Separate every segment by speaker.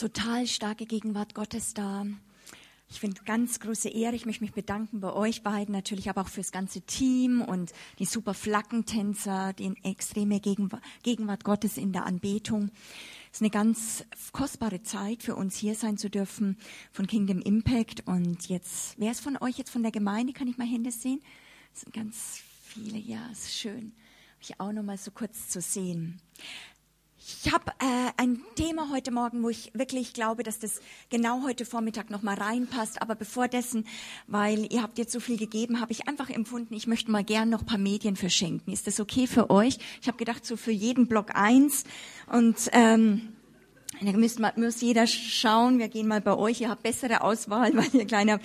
Speaker 1: total starke Gegenwart Gottes da. Ich finde ganz große Ehre. Ich möchte mich bedanken bei euch beiden, natürlich aber auch fürs ganze Team und die super Flaggentänzer, die extreme Gegenwart Gottes in der Anbetung. Es ist eine ganz kostbare Zeit für uns hier sein zu dürfen von Kingdom Impact. Und jetzt, wer ist von euch jetzt von der Gemeinde? Kann ich mal Hände sehen? Es sind ganz viele. Ja, es ist schön, euch auch noch mal so kurz zu sehen. Ich habe äh, ein Thema heute Morgen, wo ich wirklich glaube, dass das genau heute Vormittag noch mal reinpasst. Aber bevor dessen, weil ihr habt jetzt so viel gegeben, habe ich einfach empfunden, ich möchte mal gern noch ein paar Medien verschenken. Ist das okay für euch? Ich habe gedacht, so für jeden Block eins. Und ähm, da müsst, muss jeder schauen. Wir gehen mal bei euch. Ihr habt bessere Auswahl, weil ihr kleiner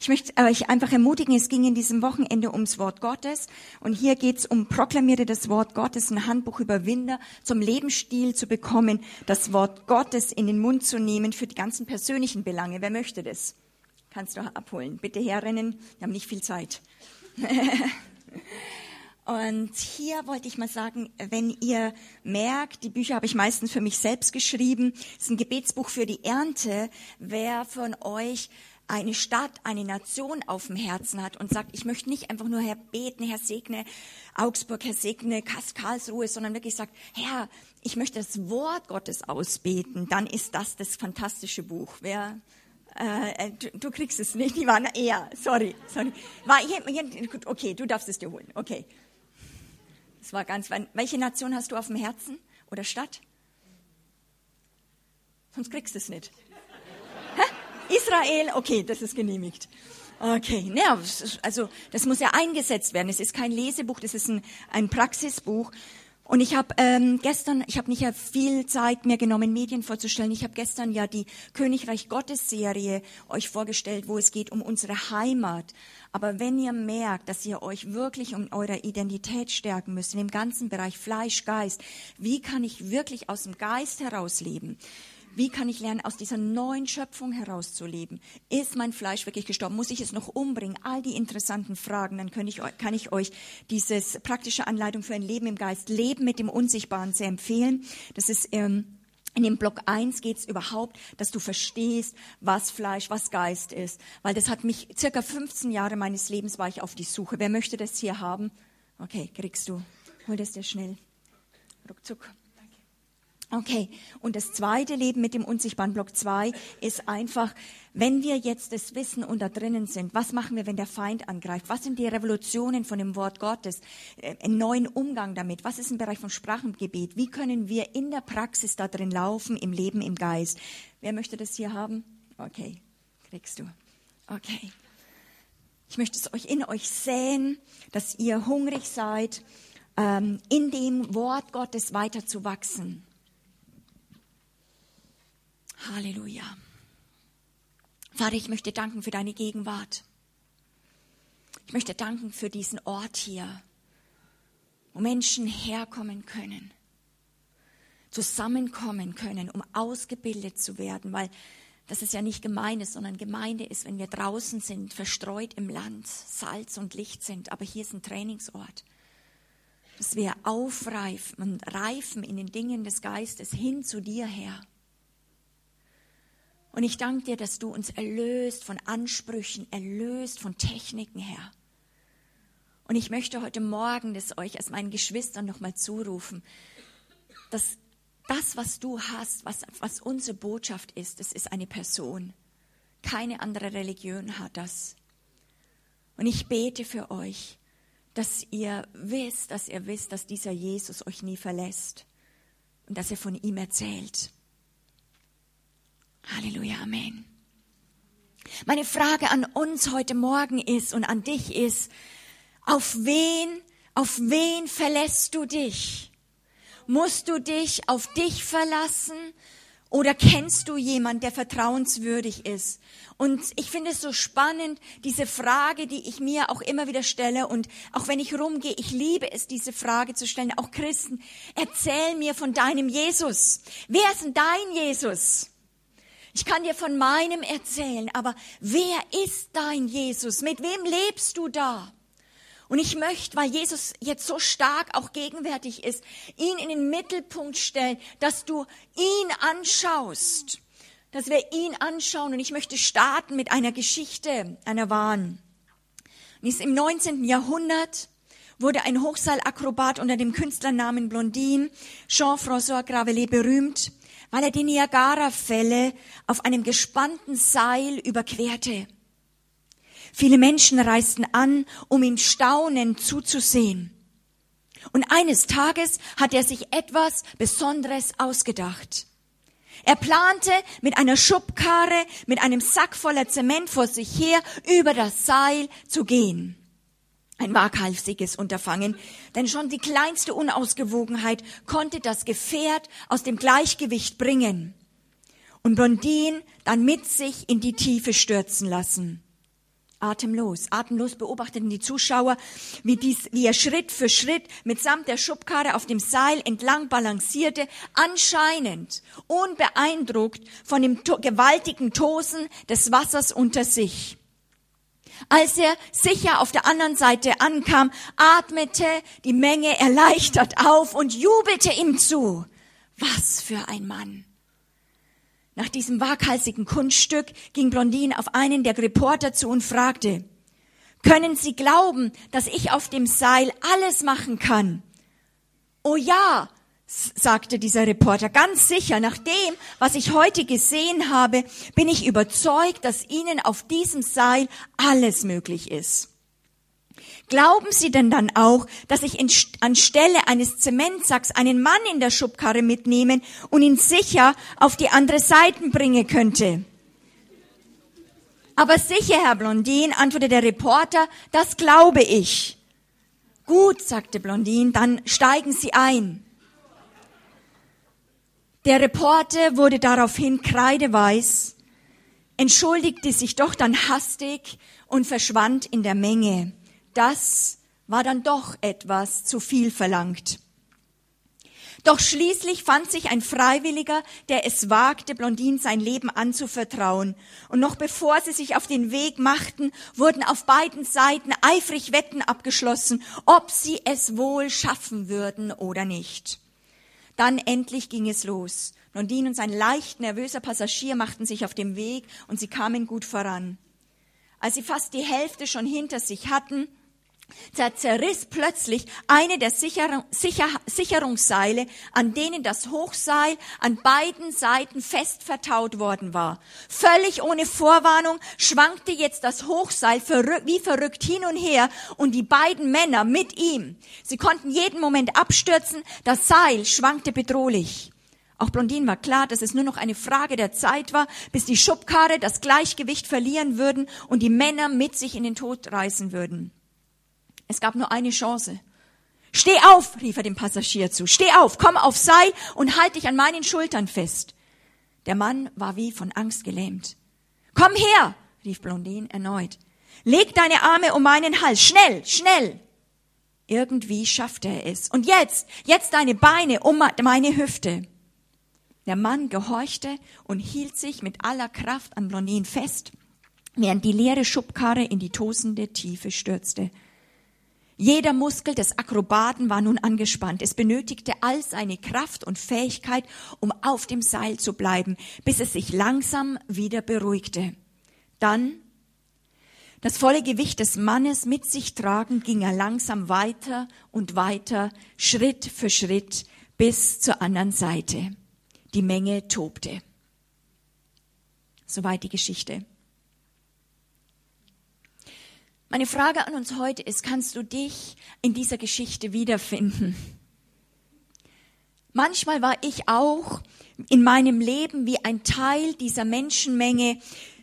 Speaker 1: ich möchte euch einfach ermutigen, es ging in diesem Wochenende ums Wort Gottes und hier geht es um Proklamiere das Wort Gottes, ein Handbuch Überwinder zum Lebensstil zu bekommen, das Wort Gottes in den Mund zu nehmen für die ganzen persönlichen Belange. Wer möchte das? Kannst du abholen. Bitte herrennen, wir haben nicht viel Zeit. Und hier wollte ich mal sagen, wenn ihr merkt, die Bücher habe ich meistens für mich selbst geschrieben, es ist ein Gebetsbuch für die Ernte. Wer von euch eine Stadt, eine Nation auf dem Herzen hat und sagt, ich möchte nicht einfach nur Herr beten, Herr segne Augsburg, Herr segne Karlsruhe, sondern wirklich sagt, Herr, ich möchte das Wort Gottes ausbeten, dann ist das das fantastische Buch. Wer äh, du, du, kriegst es nicht, die waren eher, sorry, sorry. War okay, du darfst es dir holen, okay. Das war ganz, welche Nation hast du auf dem Herzen oder Stadt? Sonst kriegst du es nicht. Israel, okay, das ist genehmigt. Okay, naja, also das muss ja eingesetzt werden. Es ist kein Lesebuch, das ist ein, ein Praxisbuch. Und ich habe ähm, gestern, ich habe nicht ja viel Zeit mehr genommen, Medien vorzustellen. Ich habe gestern ja die Königreich Gottes Serie euch vorgestellt, wo es geht um unsere Heimat. Aber wenn ihr merkt, dass ihr euch wirklich um eure Identität stärken müsst, in dem ganzen Bereich Fleisch, Geist, wie kann ich wirklich aus dem Geist heraus leben? Wie kann ich lernen, aus dieser neuen Schöpfung herauszuleben? Ist mein Fleisch wirklich gestorben? Muss ich es noch umbringen? All die interessanten Fragen. Dann kann ich, kann ich euch dieses praktische Anleitung für ein Leben im Geist, Leben mit dem Unsichtbaren sehr empfehlen. Das ist, ähm, in dem Block 1 geht es überhaupt, dass du verstehst, was Fleisch, was Geist ist. Weil das hat mich, circa 15 Jahre meines Lebens war ich auf die Suche. Wer möchte das hier haben? Okay, kriegst du. Hol das dir schnell. Ruckzuck. Okay, und das zweite Leben mit dem unsichtbaren Block 2 ist einfach, wenn wir jetzt das Wissen und da drinnen sind, was machen wir, wenn der Feind angreift? Was sind die Revolutionen von dem Wort Gottes? Äh, einen neuen Umgang damit? Was ist im Bereich von Sprachengebet? Wie können wir in der Praxis da drin laufen, im Leben, im Geist? Wer möchte das hier haben? Okay, kriegst du. Okay. Ich möchte es euch in euch säen, dass ihr hungrig seid, ähm, in dem Wort Gottes weiter zu wachsen. Halleluja. Vater, ich möchte danken für deine Gegenwart. Ich möchte danken für diesen Ort hier, wo Menschen herkommen können, zusammenkommen können, um ausgebildet zu werden, weil das ist ja nicht Gemeinde, sondern Gemeinde ist, wenn wir draußen sind, verstreut im Land, Salz und Licht sind. Aber hier ist ein Trainingsort, dass wir aufreifen und reifen in den Dingen des Geistes hin zu dir, Herr. Und ich danke dir, dass du uns erlöst von Ansprüchen, erlöst von Techniken, Herr. Und ich möchte heute Morgen das euch als meinen Geschwistern nochmal zurufen, dass das, was du hast, was, was unsere Botschaft ist, das ist eine Person. Keine andere Religion hat das. Und ich bete für euch, dass ihr wisst, dass ihr wisst, dass dieser Jesus euch nie verlässt und dass ihr von ihm erzählt. Halleluja, Amen. Meine Frage an uns heute Morgen ist und an dich ist, auf wen, auf wen verlässt du dich? Musst du dich auf dich verlassen oder kennst du jemand, der vertrauenswürdig ist? Und ich finde es so spannend, diese Frage, die ich mir auch immer wieder stelle. Und auch wenn ich rumgehe, ich liebe es, diese Frage zu stellen. Auch Christen, erzähl mir von deinem Jesus. Wer ist denn dein Jesus? Ich kann dir von meinem erzählen, aber wer ist dein Jesus? Mit wem lebst du da? Und ich möchte, weil Jesus jetzt so stark auch gegenwärtig ist, ihn in den Mittelpunkt stellen, dass du ihn anschaust. dass wir ihn anschauen. Und ich möchte starten mit einer Geschichte, einer wahren. Im 19. Jahrhundert wurde ein Hochseilakrobat unter dem Künstlernamen Blondin, Jean-François Gravelet, berühmt, weil er die Niagara-Fälle auf einem gespannten Seil überquerte. Viele Menschen reisten an, um ihm staunend zuzusehen. Und eines Tages hat er sich etwas Besonderes ausgedacht. Er plante mit einer Schubkarre, mit einem Sack voller Zement vor sich her, über das Seil zu gehen. Ein waghalsiges Unterfangen, denn schon die kleinste Unausgewogenheit konnte das Gefährt aus dem Gleichgewicht bringen und Blondin dann mit sich in die Tiefe stürzen lassen. Atemlos, atemlos beobachteten die Zuschauer, wie, dies, wie er Schritt für Schritt mitsamt der Schubkarre auf dem Seil entlang balancierte, anscheinend unbeeindruckt von dem to gewaltigen Tosen des Wassers unter sich. Als er sicher auf der anderen Seite ankam, atmete die Menge erleichtert auf und jubelte ihm zu. Was für ein Mann! Nach diesem waghalsigen Kunststück ging Blondin auf einen der Reporter zu und fragte, können Sie glauben, dass ich auf dem Seil alles machen kann? Oh ja, sagte dieser Reporter, ganz sicher, nach dem, was ich heute gesehen habe, bin ich überzeugt, dass Ihnen auf diesem Seil alles möglich ist. Glauben Sie denn dann auch, dass ich in, anstelle eines Zementsacks einen Mann in der Schubkarre mitnehmen und ihn sicher auf die andere Seite bringen könnte? Aber sicher, Herr Blondin, antwortete der Reporter, das glaube ich. Gut, sagte Blondin, dann steigen Sie ein. Der Reporter wurde daraufhin kreideweiß, entschuldigte sich doch dann hastig und verschwand in der Menge das war dann doch etwas zu viel verlangt. Doch schließlich fand sich ein Freiwilliger, der es wagte, Blondin sein Leben anzuvertrauen. Und noch bevor sie sich auf den Weg machten, wurden auf beiden Seiten eifrig Wetten abgeschlossen, ob sie es wohl schaffen würden oder nicht. Dann endlich ging es los. Blondin und sein leicht nervöser Passagier machten sich auf den Weg und sie kamen gut voran. Als sie fast die Hälfte schon hinter sich hatten, zerriss plötzlich eine der Sicherung, Sicher, Sicherungsseile, an denen das Hochseil an beiden Seiten fest vertaut worden war. Völlig ohne Vorwarnung schwankte jetzt das Hochseil wie verrückt hin und her und die beiden Männer mit ihm. Sie konnten jeden Moment abstürzen, das Seil schwankte bedrohlich. Auch Blondin war klar, dass es nur noch eine Frage der Zeit war, bis die Schubkarre das Gleichgewicht verlieren würden und die Männer mit sich in den Tod reißen würden. Es gab nur eine Chance. Steh auf, rief er dem Passagier zu. Steh auf, komm auf Seil und halt dich an meinen Schultern fest. Der Mann war wie von Angst gelähmt. Komm her, rief Blondin erneut. Leg deine Arme um meinen Hals, schnell, schnell. Irgendwie schaffte er es. Und jetzt, jetzt deine Beine um meine Hüfte. Der Mann gehorchte und hielt sich mit aller Kraft an Blondin fest, während die leere Schubkarre in die tosende Tiefe stürzte. Jeder Muskel des Akrobaten war nun angespannt. Es benötigte all seine Kraft und Fähigkeit, um auf dem Seil zu bleiben, bis es sich langsam wieder beruhigte. Dann, das volle Gewicht des Mannes mit sich tragend, ging er langsam weiter und weiter, Schritt für Schritt, bis zur anderen Seite. Die Menge tobte. Soweit die Geschichte. Meine Frage an uns heute ist, kannst du dich in dieser Geschichte wiederfinden? Manchmal war ich auch in meinem Leben wie ein Teil dieser Menschenmenge,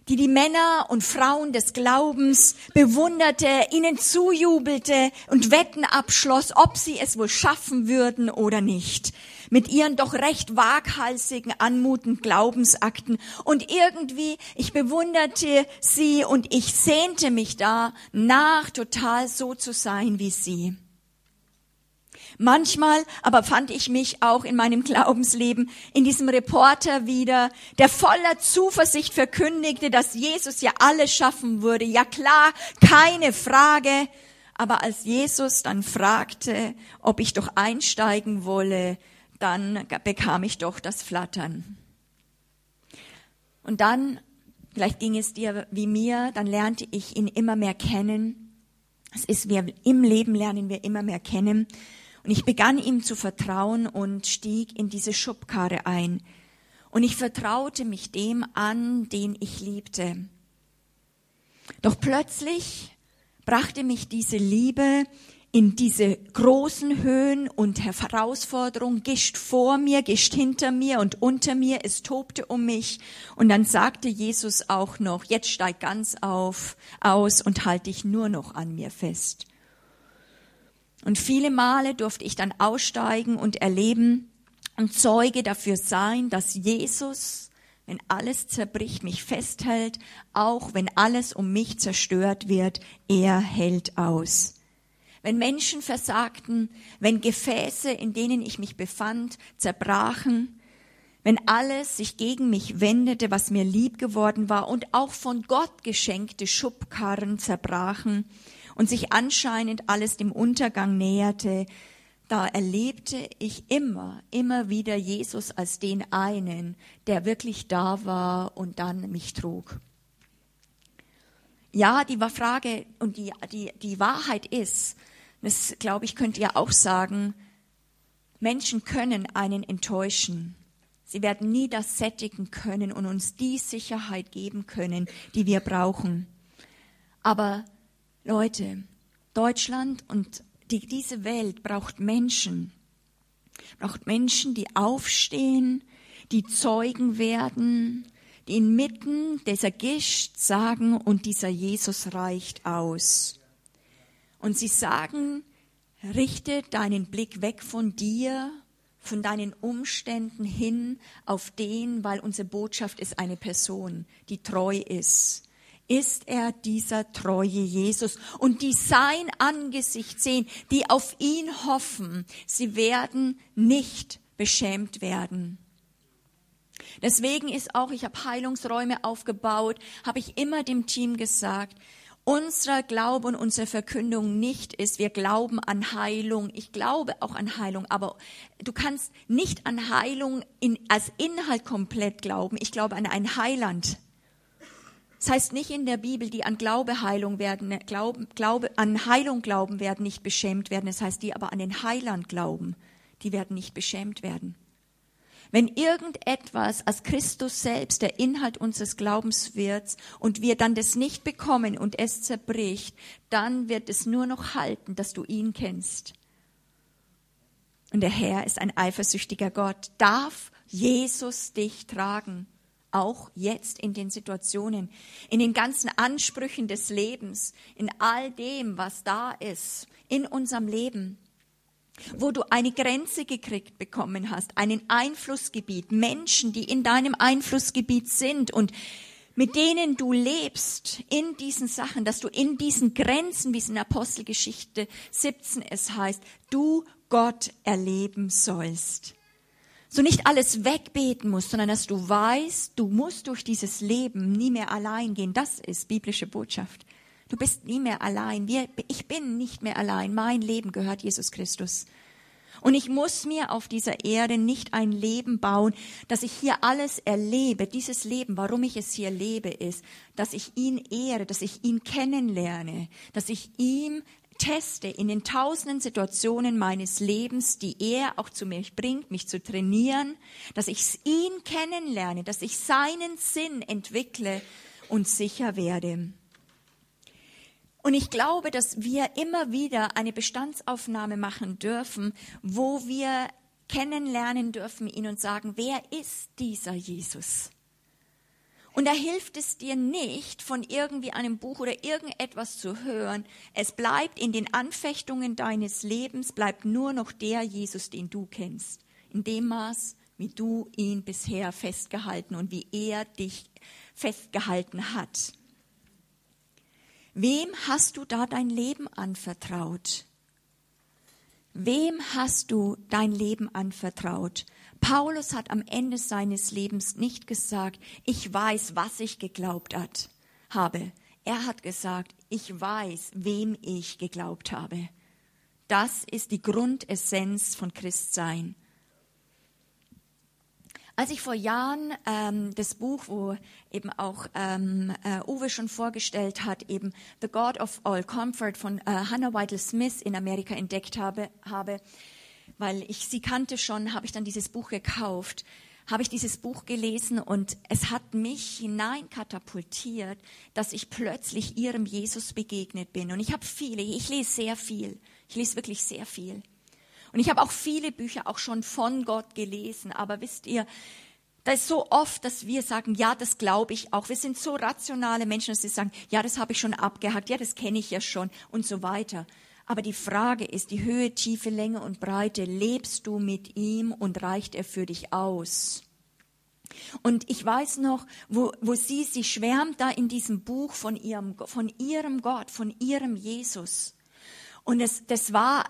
Speaker 1: die die Männer und Frauen des Glaubens bewunderte, ihnen zujubelte und Wetten abschloss, ob sie es wohl schaffen würden oder nicht mit ihren doch recht waghalsigen, anmutenden Glaubensakten. Und irgendwie, ich bewunderte sie und ich sehnte mich da nach, total so zu sein wie sie. Manchmal aber fand ich mich auch in meinem Glaubensleben in diesem Reporter wieder, der voller Zuversicht verkündigte, dass Jesus ja alles schaffen würde. Ja klar, keine Frage. Aber als Jesus dann fragte, ob ich doch einsteigen wolle, dann bekam ich doch das Flattern. Und dann, vielleicht ging es dir wie mir, dann lernte ich ihn immer mehr kennen. Es ist, wir im Leben lernen wir immer mehr kennen. Und ich begann ihm zu vertrauen und stieg in diese Schubkarre ein. Und ich vertraute mich dem an, den ich liebte. Doch plötzlich brachte mich diese Liebe in diese großen Höhen und Herausforderungen, gischt vor mir, gischt hinter mir und unter mir, es tobte um mich. Und dann sagte Jesus auch noch, jetzt steig ganz auf, aus und halt dich nur noch an mir fest. Und viele Male durfte ich dann aussteigen und erleben und Zeuge dafür sein, dass Jesus, wenn alles zerbricht, mich festhält, auch wenn alles um mich zerstört wird, er hält aus. Wenn Menschen versagten, wenn Gefäße, in denen ich mich befand, zerbrachen, wenn alles sich gegen mich wendete, was mir lieb geworden war und auch von Gott geschenkte Schubkarren zerbrachen, und sich anscheinend alles dem Untergang näherte, da erlebte ich immer, immer wieder Jesus als den einen, der wirklich da war und dann mich trug. Ja, die Frage und die, die, die Wahrheit ist, das glaube ich, könnt ihr auch sagen, Menschen können einen enttäuschen. Sie werden nie das sättigen können und uns die Sicherheit geben können, die wir brauchen. Aber Leute, Deutschland und die, diese Welt braucht Menschen, braucht Menschen, die aufstehen, die Zeugen werden, die inmitten dieser Gischt sagen, und dieser Jesus reicht aus. Und sie sagen, richte deinen Blick weg von dir, von deinen Umständen hin auf den, weil unsere Botschaft ist eine Person, die treu ist, ist er dieser treue Jesus. Und die sein Angesicht sehen, die auf ihn hoffen, sie werden nicht beschämt werden. Deswegen ist auch, ich habe Heilungsräume aufgebaut, habe ich immer dem Team gesagt, unser Glaube und unsere Verkündung nicht ist, wir glauben an Heilung. Ich glaube auch an Heilung, aber du kannst nicht an Heilung in, als Inhalt komplett glauben. Ich glaube an einen Heiland. Das heißt nicht in der Bibel, die an Glaube Heilung werden, Glauben, Glaube, an Heilung glauben werden, nicht beschämt werden. Das heißt, die aber an den Heiland glauben, die werden nicht beschämt werden. Wenn irgendetwas als Christus selbst der Inhalt unseres Glaubens wird und wir dann das nicht bekommen und es zerbricht, dann wird es nur noch halten, dass du ihn kennst. Und der Herr ist ein eifersüchtiger Gott. Darf Jesus dich tragen? auch jetzt in den Situationen, in den ganzen Ansprüchen des Lebens, in all dem, was da ist, in unserem Leben, wo du eine Grenze gekriegt bekommen hast, einen Einflussgebiet, Menschen, die in deinem Einflussgebiet sind und mit denen du lebst in diesen Sachen, dass du in diesen Grenzen, wie es in Apostelgeschichte 17 es heißt, du Gott erleben sollst so nicht alles wegbeten musst, sondern dass du weißt, du musst durch dieses Leben nie mehr allein gehen. Das ist biblische Botschaft. Du bist nie mehr allein. ich bin nicht mehr allein. Mein Leben gehört Jesus Christus. Und ich muss mir auf dieser Erde nicht ein Leben bauen, dass ich hier alles erlebe. Dieses Leben, warum ich es hier lebe, ist, dass ich ihn ehre, dass ich ihn kennenlerne, dass ich ihm teste in den tausenden Situationen meines Lebens, die er auch zu mir bringt, mich zu trainieren, dass ich ihn kennenlerne, dass ich seinen Sinn entwickle und sicher werde. Und ich glaube, dass wir immer wieder eine Bestandsaufnahme machen dürfen, wo wir kennenlernen dürfen ihn und sagen, wer ist dieser Jesus? Und da hilft es dir nicht, von irgendwie einem Buch oder irgendetwas zu hören. Es bleibt in den Anfechtungen deines Lebens, bleibt nur noch der Jesus, den du kennst. In dem Maß, wie du ihn bisher festgehalten und wie er dich festgehalten hat. Wem hast du da dein Leben anvertraut? Wem hast du dein Leben anvertraut? Paulus hat am Ende seines Lebens nicht gesagt, ich weiß, was ich geglaubt hat, habe. Er hat gesagt, ich weiß, wem ich geglaubt habe. Das ist die Grundessenz von Christsein. Als ich vor Jahren ähm, das Buch, wo eben auch ähm, äh, Uwe schon vorgestellt hat, eben The God of All Comfort von äh, Hannah Whitel Smith in Amerika entdeckt habe, habe, weil ich sie kannte schon, habe ich dann dieses Buch gekauft, habe ich dieses Buch gelesen und es hat mich hineinkatapultiert, dass ich plötzlich ihrem Jesus begegnet bin. Und ich habe viele, ich lese sehr viel, ich lese wirklich sehr viel. Und ich habe auch viele Bücher auch schon von Gott gelesen. Aber wisst ihr, da ist so oft, dass wir sagen, ja, das glaube ich auch. Wir sind so rationale Menschen, dass sie sagen, ja, das habe ich schon abgehakt, ja, das kenne ich ja schon und so weiter. Aber die Frage ist, die Höhe, Tiefe, Länge und Breite, lebst du mit ihm und reicht er für dich aus? Und ich weiß noch, wo, wo sie, sie schwärmt da in diesem Buch von ihrem, von ihrem Gott, von ihrem Jesus. Und es, das war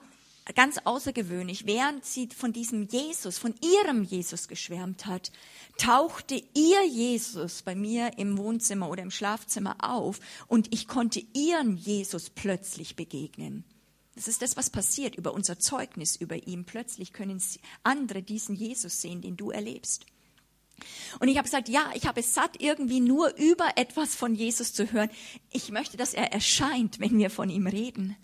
Speaker 1: ganz außergewöhnlich, während sie von diesem Jesus, von ihrem Jesus geschwärmt hat, tauchte ihr Jesus bei mir im Wohnzimmer oder im Schlafzimmer auf und ich konnte ihren Jesus plötzlich begegnen. Das ist das, was passiert über unser Zeugnis über ihn. Plötzlich können andere diesen Jesus sehen, den du erlebst. Und ich habe gesagt, ja, ich habe es satt, irgendwie nur über etwas von Jesus zu hören. Ich möchte, dass er erscheint, wenn wir von ihm reden.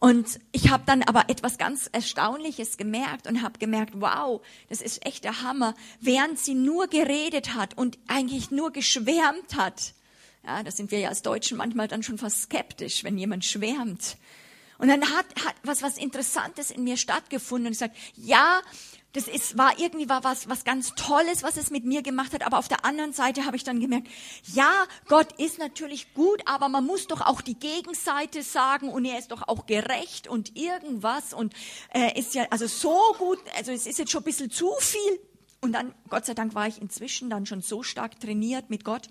Speaker 1: Und ich habe dann aber etwas ganz Erstaunliches gemerkt und habe gemerkt, wow, das ist echt der Hammer. Während sie nur geredet hat und eigentlich nur geschwärmt hat, ja, da sind wir ja als Deutschen manchmal dann schon fast skeptisch, wenn jemand schwärmt. Und dann hat, hat was, was Interessantes in mir stattgefunden und gesagt, ja, das ist, war irgendwie war was, was ganz Tolles, was es mit mir gemacht hat. Aber auf der anderen Seite habe ich dann gemerkt, ja, Gott ist natürlich gut, aber man muss doch auch die Gegenseite sagen und er ist doch auch gerecht und irgendwas und äh, ist ja also so gut. Also es ist jetzt schon ein bisschen zu viel. Und dann, Gott sei Dank, war ich inzwischen dann schon so stark trainiert mit Gott,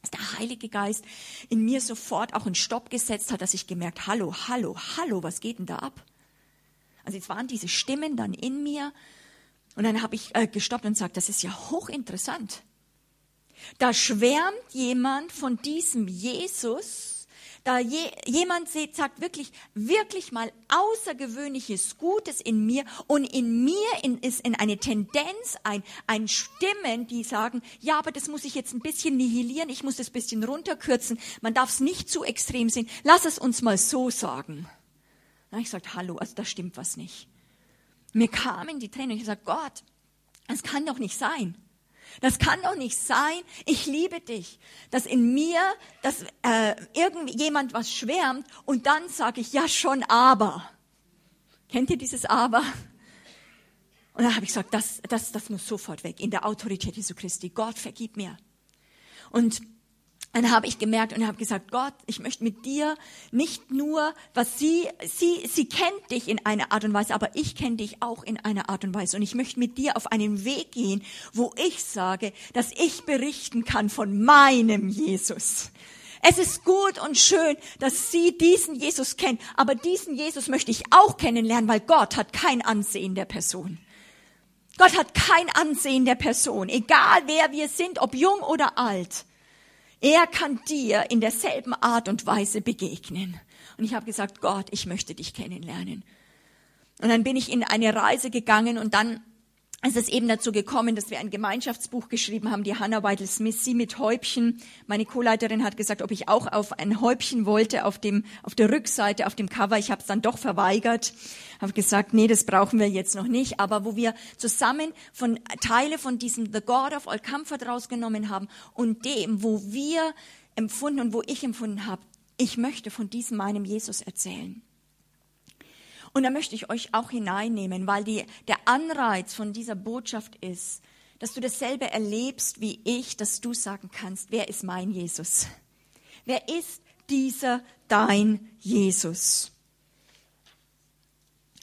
Speaker 1: dass der Heilige Geist in mir sofort auch einen Stopp gesetzt hat, dass ich gemerkt, hallo, hallo, hallo, was geht denn da ab? Also jetzt waren diese Stimmen dann in mir und dann habe ich äh, gestoppt und gesagt, das ist ja hochinteressant. Da schwärmt jemand von diesem Jesus, da je, jemand sagt wirklich, wirklich mal außergewöhnliches Gutes in mir und in mir in, ist in eine Tendenz ein, ein Stimmen, die sagen, ja, aber das muss ich jetzt ein bisschen nihilieren, ich muss das bisschen runterkürzen, man darf es nicht zu extrem sehen, lass es uns mal so sagen. Na, ich sagte, hallo, also da stimmt was nicht. Mir kamen die Tränen ich sagte, Gott, das kann doch nicht sein. Das kann doch nicht sein. Ich liebe dich. Dass in mir, dass äh, irgendjemand was schwärmt und dann sage ich, ja schon, aber. Kennt ihr dieses aber? Und dann habe ich gesagt, das, das, das muss sofort weg. In der Autorität Jesu Christi. Gott, vergib mir. Und dann habe ich gemerkt und habe gesagt, Gott, ich möchte mit dir nicht nur, was sie, sie, sie kennt dich in einer Art und Weise, aber ich kenne dich auch in einer Art und Weise. Und ich möchte mit dir auf einen Weg gehen, wo ich sage, dass ich berichten kann von meinem Jesus. Es ist gut und schön, dass sie diesen Jesus kennen, aber diesen Jesus möchte ich auch kennenlernen, weil Gott hat kein Ansehen der Person. Gott hat kein Ansehen der Person, egal wer wir sind, ob jung oder alt. Er kann dir in derselben Art und Weise begegnen. Und ich habe gesagt, Gott, ich möchte dich kennenlernen. Und dann bin ich in eine Reise gegangen und dann ist es eben dazu gekommen, dass wir ein Gemeinschaftsbuch geschrieben haben, die Hannah Weidel Smith, sie mit Häubchen. Meine Co-Leiterin hat gesagt, ob ich auch auf ein Häubchen wollte auf dem, auf der Rückseite, auf dem Cover. Ich habe es dann doch verweigert, habe gesagt, nee, das brauchen wir jetzt noch nicht. Aber wo wir zusammen von Teile von diesem The God of All Comfort rausgenommen haben und dem, wo wir empfunden und wo ich empfunden habe, ich möchte von diesem meinem Jesus erzählen. Und da möchte ich euch auch hineinnehmen, weil die, der Anreiz von dieser Botschaft ist, dass du dasselbe erlebst wie ich, dass du sagen kannst, wer ist mein Jesus? Wer ist dieser dein Jesus?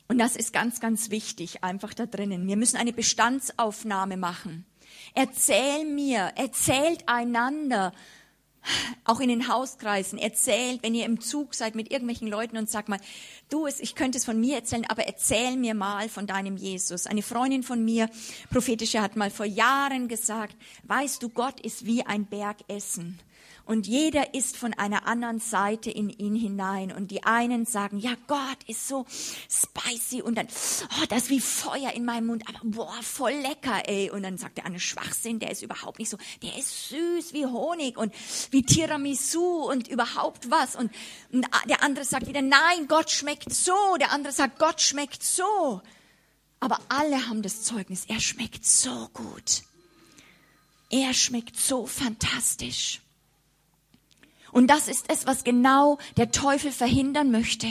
Speaker 1: Und das ist ganz, ganz wichtig, einfach da drinnen. Wir müssen eine Bestandsaufnahme machen. Erzähl mir, erzählt einander, auch in den Hauskreisen erzählt, wenn ihr im Zug seid mit irgendwelchen Leuten und sagt mal, du, ich könnte es von mir erzählen, aber erzähl mir mal von deinem Jesus. Eine Freundin von mir, prophetische, hat mal vor Jahren gesagt, weißt du, Gott ist wie ein Berg Essen. Und jeder ist von einer anderen Seite in ihn hinein. Und die einen sagen, ja, Gott ist so spicy. Und dann, oh, das ist wie Feuer in meinem Mund. Aber boah, voll lecker, ey. Und dann sagt der eine Schwachsinn, der ist überhaupt nicht so. Der ist süß wie Honig und wie Tiramisu und überhaupt was. Und der andere sagt wieder, nein, Gott schmeckt so. Der andere sagt, Gott schmeckt so. Aber alle haben das Zeugnis, er schmeckt so gut. Er schmeckt so fantastisch. Und das ist es, was genau der Teufel verhindern möchte.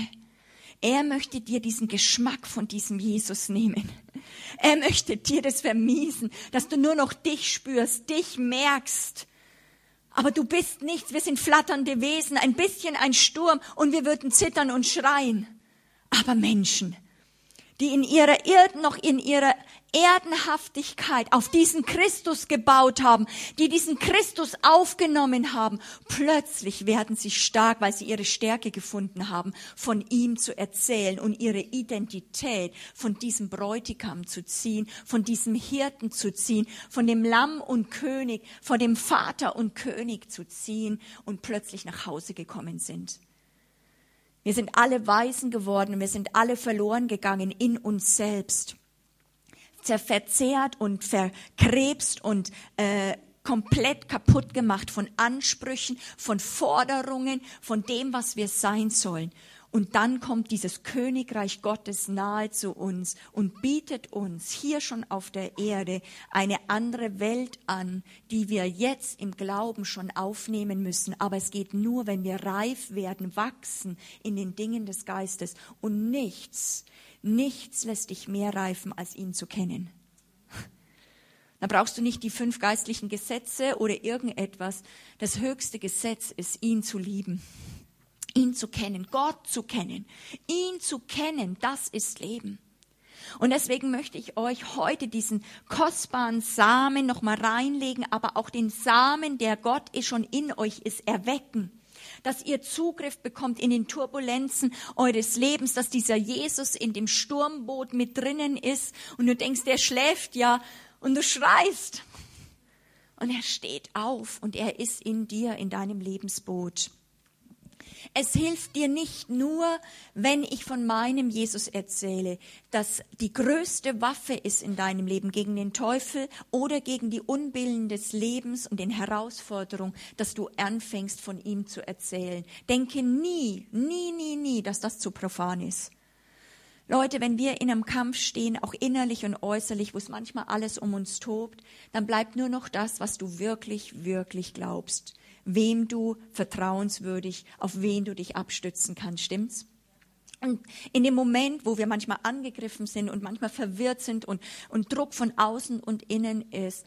Speaker 1: Er möchte dir diesen Geschmack von diesem Jesus nehmen. Er möchte dir das vermiesen, dass du nur noch dich spürst, dich merkst. Aber du bist nichts, wir sind flatternde Wesen, ein bisschen ein Sturm und wir würden zittern und schreien. Aber Menschen, die in ihrer Irden noch in ihrer Erdenhaftigkeit auf diesen Christus gebaut haben, die diesen Christus aufgenommen haben, plötzlich werden sie stark, weil sie ihre Stärke gefunden haben, von ihm zu erzählen und ihre Identität von diesem Bräutigam zu ziehen, von diesem Hirten zu ziehen, von dem Lamm und König, von dem Vater und König zu ziehen und plötzlich nach Hause gekommen sind. Wir sind alle Weisen geworden, wir sind alle verloren gegangen in uns selbst zerverzehrt und verkrebst und äh, komplett kaputt gemacht von Ansprüchen, von Forderungen, von dem, was wir sein sollen. Und dann kommt dieses Königreich Gottes nahe zu uns und bietet uns hier schon auf der Erde eine andere Welt an, die wir jetzt im Glauben schon aufnehmen müssen. Aber es geht nur, wenn wir reif werden, wachsen in den Dingen des Geistes und nichts Nichts lässt dich mehr reifen, als ihn zu kennen. Da brauchst du nicht die fünf geistlichen Gesetze oder irgendetwas. Das höchste Gesetz ist, ihn zu lieben, ihn zu kennen, Gott zu kennen. Ihn zu kennen, das ist Leben. Und deswegen möchte ich euch heute diesen kostbaren Samen nochmal reinlegen, aber auch den Samen, der Gott ist schon in euch ist, erwecken dass ihr Zugriff bekommt in den Turbulenzen eures Lebens, dass dieser Jesus in dem Sturmboot mit drinnen ist und du denkst, der schläft ja und du schreist. Und er steht auf und er ist in dir, in deinem Lebensboot. Es hilft dir nicht nur, wenn ich von meinem Jesus erzähle, dass die größte Waffe ist in deinem Leben gegen den Teufel oder gegen die Unbillen des Lebens und den Herausforderungen, dass du anfängst von ihm zu erzählen. Denke nie, nie, nie, nie, dass das zu profan ist. Leute, wenn wir in einem Kampf stehen, auch innerlich und äußerlich, wo es manchmal alles um uns tobt, dann bleibt nur noch das, was du wirklich, wirklich glaubst wem du vertrauenswürdig, auf wen du dich abstützen kannst. Stimmt's? Und in dem Moment, wo wir manchmal angegriffen sind und manchmal verwirrt sind und, und Druck von außen und innen ist,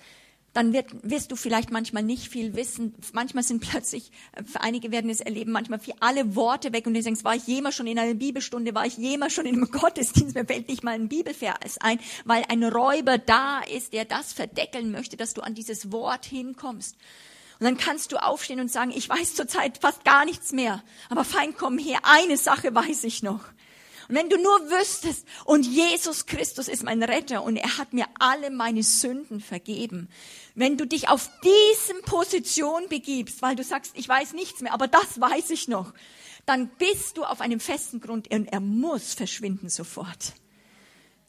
Speaker 1: dann wird, wirst du vielleicht manchmal nicht viel wissen. Manchmal sind plötzlich, für einige werden es erleben, manchmal für alle Worte weg und du denkst, war ich jemals schon in einer Bibelstunde, war ich jemals schon in einem Gottesdienst, mir fällt nicht mal ein Bibelvers ein, weil ein Räuber da ist, der das verdeckeln möchte, dass du an dieses Wort hinkommst. Und dann kannst du aufstehen und sagen, ich weiß zurzeit fast gar nichts mehr, aber fein komm her, eine Sache weiß ich noch. Und wenn du nur wüsstest, und Jesus Christus ist mein Retter und er hat mir alle meine Sünden vergeben. Wenn du dich auf diesen Position begibst, weil du sagst, ich weiß nichts mehr, aber das weiß ich noch, dann bist du auf einem festen Grund und er muss verschwinden sofort.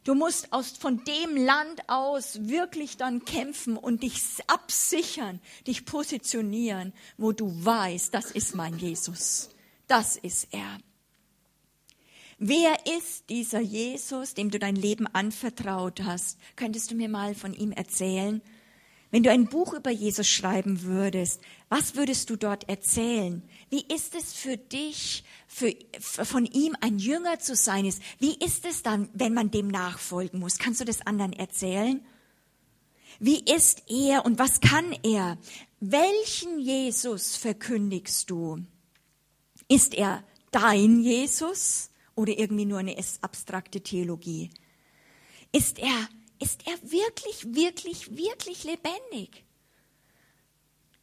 Speaker 1: Du musst aus, von dem Land aus wirklich dann kämpfen und dich absichern, dich positionieren, wo du weißt, das ist mein Jesus. Das ist er. Wer ist dieser Jesus, dem du dein Leben anvertraut hast? Könntest du mir mal von ihm erzählen? Wenn du ein Buch über Jesus schreiben würdest, was würdest du dort erzählen? Wie ist es für dich, für, von ihm ein Jünger zu sein? Wie ist es dann, wenn man dem nachfolgen muss? Kannst du das anderen erzählen? Wie ist er und was kann er? Welchen Jesus verkündigst du? Ist er dein Jesus oder irgendwie nur eine abstrakte Theologie? Ist er ist er wirklich, wirklich, wirklich lebendig?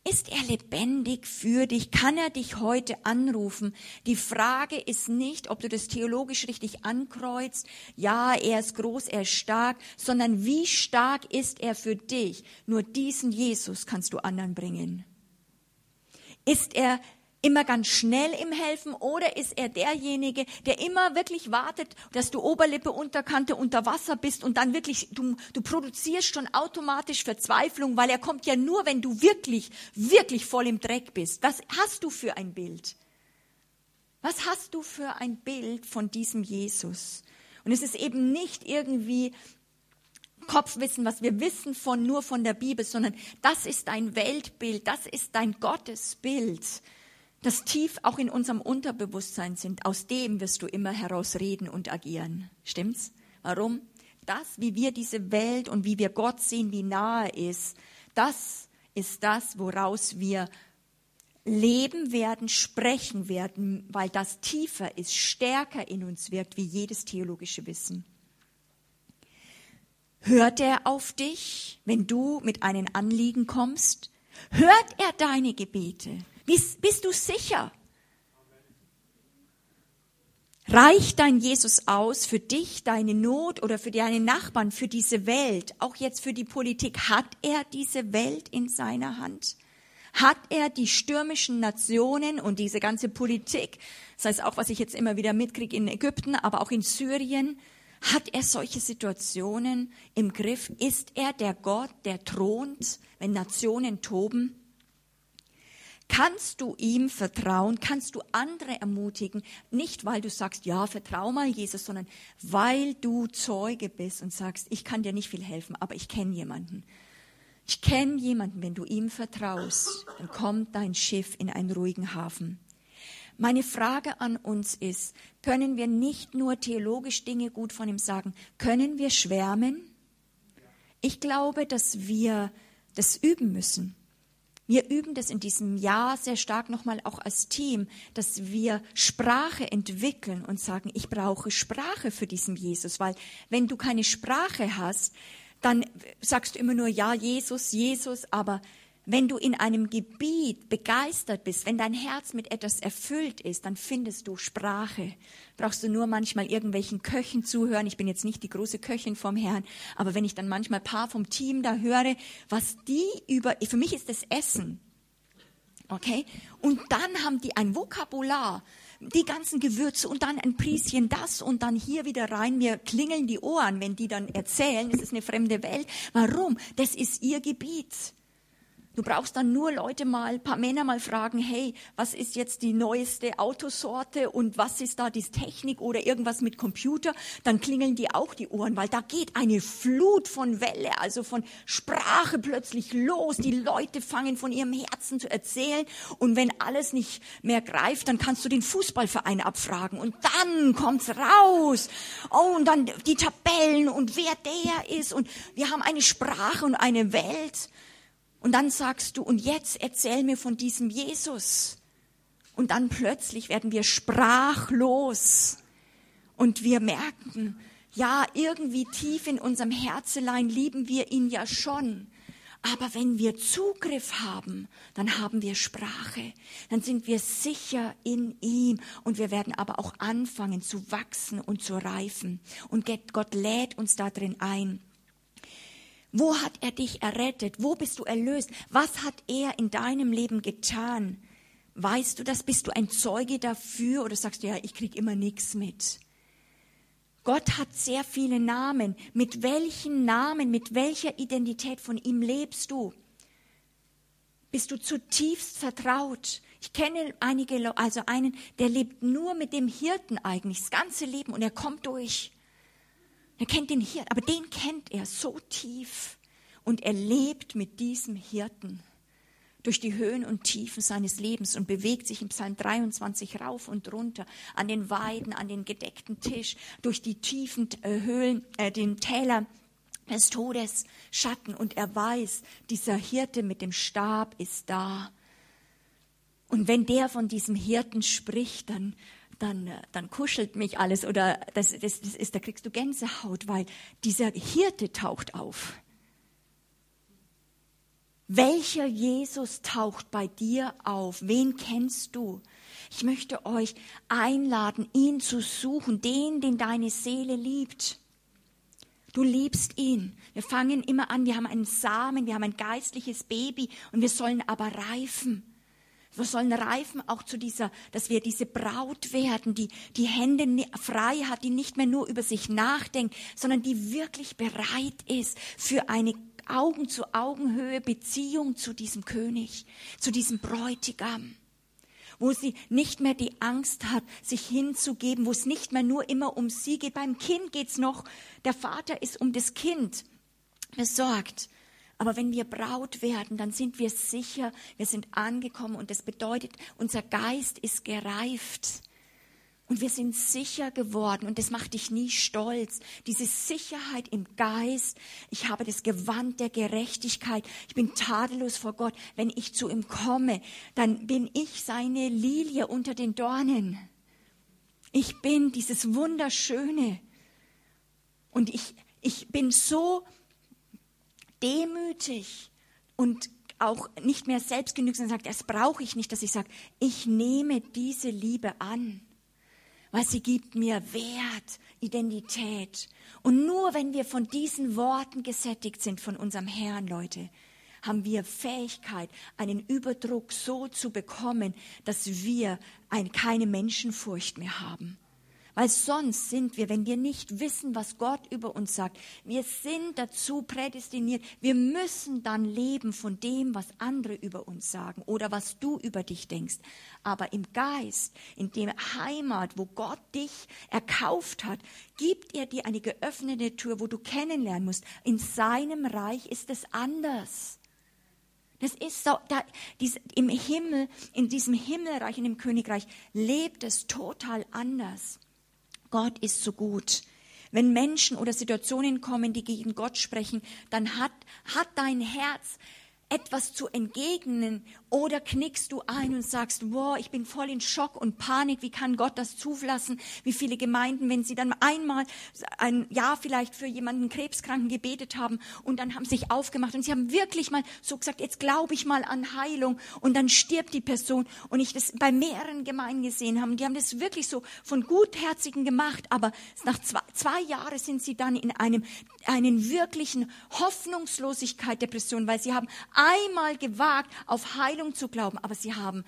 Speaker 1: Ist er lebendig für dich? Kann er dich heute anrufen? Die Frage ist nicht, ob du das theologisch richtig ankreuzt. Ja, er ist groß, er ist stark, sondern wie stark ist er für dich? Nur diesen Jesus kannst du anderen bringen. Ist er immer ganz schnell im Helfen oder ist er derjenige, der immer wirklich wartet, dass du Oberlippe, Unterkante unter Wasser bist und dann wirklich, du, du produzierst schon automatisch Verzweiflung, weil er kommt ja nur, wenn du wirklich, wirklich voll im Dreck bist. Was hast du für ein Bild? Was hast du für ein Bild von diesem Jesus? Und es ist eben nicht irgendwie Kopfwissen, was wir wissen von nur von der Bibel, sondern das ist dein Weltbild, das ist dein Gottesbild das tief auch in unserem Unterbewusstsein sind, aus dem wirst du immer heraus reden und agieren. Stimmt's? Warum? Das, wie wir diese Welt und wie wir Gott sehen, wie nahe ist, das ist das, woraus wir leben werden, sprechen werden, weil das tiefer ist, stärker in uns wirkt, wie jedes theologische Wissen. Hört er auf dich, wenn du mit einem Anliegen kommst? Hört er deine Gebete? Bist, bist du sicher? Reicht dein Jesus aus für dich, deine Not oder für deine Nachbarn, für diese Welt, auch jetzt für die Politik? Hat er diese Welt in seiner Hand? Hat er die stürmischen Nationen und diese ganze Politik, das heißt auch, was ich jetzt immer wieder mitkriege in Ägypten, aber auch in Syrien, hat er solche Situationen im Griff? Ist er der Gott, der thront, wenn Nationen toben? Kannst du ihm vertrauen? Kannst du andere ermutigen? Nicht, weil du sagst, ja, vertrau mal Jesus, sondern weil du Zeuge bist und sagst, ich kann dir nicht viel helfen, aber ich kenne jemanden. Ich kenne jemanden, wenn du ihm vertraust, dann kommt dein Schiff in einen ruhigen Hafen. Meine Frage an uns ist, können wir nicht nur theologisch Dinge gut von ihm sagen, können wir schwärmen? Ich glaube, dass wir das üben müssen. Wir üben das in diesem Jahr sehr stark nochmal auch als Team, dass wir Sprache entwickeln und sagen, ich brauche Sprache für diesen Jesus, weil wenn du keine Sprache hast, dann sagst du immer nur, ja, Jesus, Jesus, aber wenn du in einem Gebiet begeistert bist, wenn dein Herz mit etwas erfüllt ist, dann findest du Sprache. Brauchst du nur manchmal irgendwelchen Köchen zuhören. Ich bin jetzt nicht die große Köchin vom Herrn, aber wenn ich dann manchmal paar vom Team da höre, was die über, für mich ist das Essen. Okay? Und dann haben die ein Vokabular, die ganzen Gewürze und dann ein Prieschen das und dann hier wieder rein. Mir klingeln die Ohren, wenn die dann erzählen, es ist eine fremde Welt. Warum? Das ist ihr Gebiet. Du brauchst dann nur Leute mal, paar Männer mal fragen, hey, was ist jetzt die neueste Autosorte und was ist da die Technik oder irgendwas mit Computer? Dann klingeln die auch die Ohren, weil da geht eine Flut von Welle, also von Sprache plötzlich los. Die Leute fangen von ihrem Herzen zu erzählen und wenn alles nicht mehr greift, dann kannst du den Fußballverein abfragen und dann kommt's raus. Oh, und dann die Tabellen und wer der ist und wir haben eine Sprache und eine Welt. Und dann sagst du, und jetzt erzähl mir von diesem Jesus. Und dann plötzlich werden wir sprachlos. Und wir merken, ja, irgendwie tief in unserem Herzelein lieben wir ihn ja schon. Aber wenn wir Zugriff haben, dann haben wir Sprache, dann sind wir sicher in ihm und wir werden aber auch anfangen zu wachsen und zu reifen. Und Gott lädt uns da drin ein. Wo hat er dich errettet? Wo bist du erlöst? Was hat er in deinem Leben getan? Weißt du das? Bist du ein Zeuge dafür oder sagst du, ja, ich krieg immer nichts mit? Gott hat sehr viele Namen. Mit welchen Namen, mit welcher Identität von ihm lebst du? Bist du zutiefst vertraut? Ich kenne einige, also einen, der lebt nur mit dem Hirten eigentlich das ganze Leben und er kommt durch. Er kennt den Hirten, aber den kennt er so tief. Und er lebt mit diesem Hirten durch die Höhen und Tiefen seines Lebens und bewegt sich im Psalm 23 rauf und runter an den Weiden, an den gedeckten Tisch, durch die tiefen äh, Höhlen, äh, den Täler des Todes, Schatten. Und er weiß, dieser Hirte mit dem Stab ist da. Und wenn der von diesem Hirten spricht, dann dann, äh, dann kuschelt mich alles oder das, das, das ist, da kriegst du Gänsehaut, weil dieser Hirte taucht auf. Welcher Jesus taucht bei dir auf? Wen kennst du? Ich möchte euch einladen, ihn zu suchen, den, den deine Seele liebt. Du liebst ihn. Wir fangen immer an, wir haben einen Samen, wir haben ein geistliches Baby und wir sollen aber reifen. Wir sollen reifen auch zu dieser, dass wir diese Braut werden, die die Hände frei hat, die nicht mehr nur über sich nachdenkt, sondern die wirklich bereit ist für eine Augen zu Augenhöhe Beziehung zu diesem König, zu diesem Bräutigam wo sie nicht mehr die Angst hat, sich hinzugeben, wo es nicht mehr nur immer um sie geht. Beim Kind geht's noch, der Vater ist um das Kind besorgt. Aber wenn wir Braut werden, dann sind wir sicher, wir sind angekommen und das bedeutet, unser Geist ist gereift. Und wir sind sicher geworden und das macht dich nie stolz. Diese Sicherheit im Geist. Ich habe das Gewand der Gerechtigkeit. Ich bin tadellos vor Gott. Wenn ich zu ihm komme, dann bin ich seine Lilie unter den Dornen. Ich bin dieses Wunderschöne. Und ich, ich bin so demütig und auch nicht mehr selbstgenügsam sondern sagt, das brauche ich nicht, dass ich sage, ich nehme diese Liebe an, weil sie gibt mir Wert, Identität. Und nur wenn wir von diesen Worten gesättigt sind von unserem Herrn, Leute, haben wir Fähigkeit, einen Überdruck so zu bekommen, dass wir ein, keine Menschenfurcht mehr haben. Weil sonst sind wir, wenn wir nicht wissen, was Gott über uns sagt, wir sind dazu prädestiniert. Wir müssen dann leben von dem, was andere über uns sagen oder was du über dich denkst. Aber im Geist, in dem Heimat, wo Gott dich erkauft hat, gibt er dir eine geöffnete Tür, wo du kennenlernen musst. In seinem Reich ist es anders. Das ist so, da, dies, im Himmel, in diesem Himmelreich, in dem Königreich lebt es total anders. Gott ist so gut. Wenn Menschen oder Situationen kommen, die gegen Gott sprechen, dann hat, hat dein Herz etwas zu entgegnen oder knickst du ein und sagst, wow, ich bin voll in Schock und Panik, wie kann Gott das zulassen? Wie viele Gemeinden, wenn sie dann einmal ein Jahr vielleicht für jemanden Krebskranken gebetet haben und dann haben sich aufgemacht und sie haben wirklich mal so gesagt, jetzt glaube ich mal an Heilung. Und dann stirbt die Person. Und ich das bei mehreren Gemeinden gesehen haben, die haben das wirklich so von Gutherzigen gemacht, aber nach zwei, zwei Jahren sind sie dann in einem, einen wirklichen Hoffnungslosigkeit, Depression, weil sie haben einmal gewagt, auf Heilung zu glauben, aber sie haben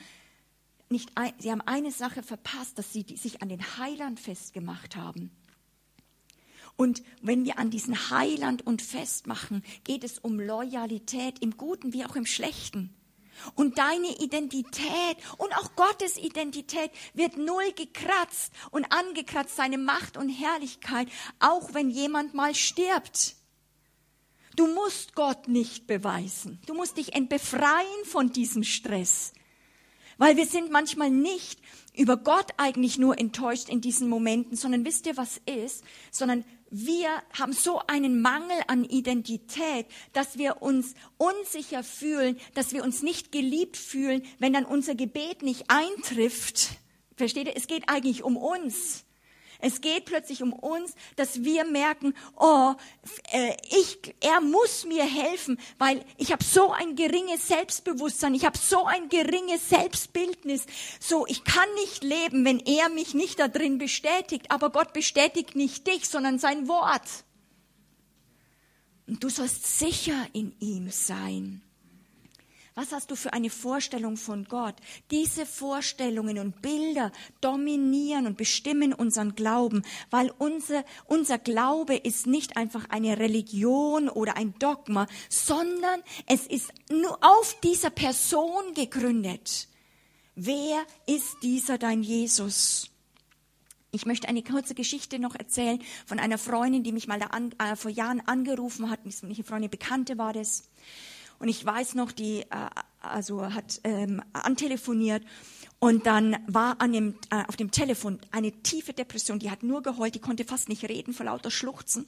Speaker 1: nicht, ein, sie haben eine Sache verpasst, dass sie sich an den Heiland festgemacht haben. Und wenn wir an diesen Heiland und festmachen, geht es um Loyalität im Guten wie auch im Schlechten. Und deine Identität und auch Gottes Identität wird null gekratzt und angekratzt, seine Macht und Herrlichkeit, auch wenn jemand mal stirbt. Du musst Gott nicht beweisen. Du musst dich befreien von diesem Stress. Weil wir sind manchmal nicht über Gott eigentlich nur enttäuscht in diesen Momenten, sondern wisst ihr, was ist? Sondern wir haben so einen Mangel an Identität, dass wir uns unsicher fühlen, dass wir uns nicht geliebt fühlen, wenn dann unser Gebet nicht eintrifft. Versteht ihr? Es geht eigentlich um uns. Es geht plötzlich um uns, dass wir merken, oh, äh, ich, er muss mir helfen, weil ich habe so ein geringes Selbstbewusstsein, ich habe so ein geringes Selbstbildnis. So, ich kann nicht leben, wenn er mich nicht da drin bestätigt. Aber Gott bestätigt nicht dich, sondern sein Wort. Und du sollst sicher in ihm sein. Was hast du für eine Vorstellung von Gott? Diese Vorstellungen und Bilder dominieren und bestimmen unseren Glauben, weil unser, unser Glaube ist nicht einfach eine Religion oder ein Dogma, sondern es ist nur auf dieser Person gegründet. Wer ist dieser dein Jesus? Ich möchte eine kurze Geschichte noch erzählen von einer Freundin, die mich mal an, äh, vor Jahren angerufen hat. Eine Freundin, Bekannte war das. Und ich weiß noch, die äh, also hat ähm, antelefoniert und dann war an dem, äh, auf dem Telefon eine tiefe Depression. Die hat nur geheult, die konnte fast nicht reden vor lauter Schluchzen.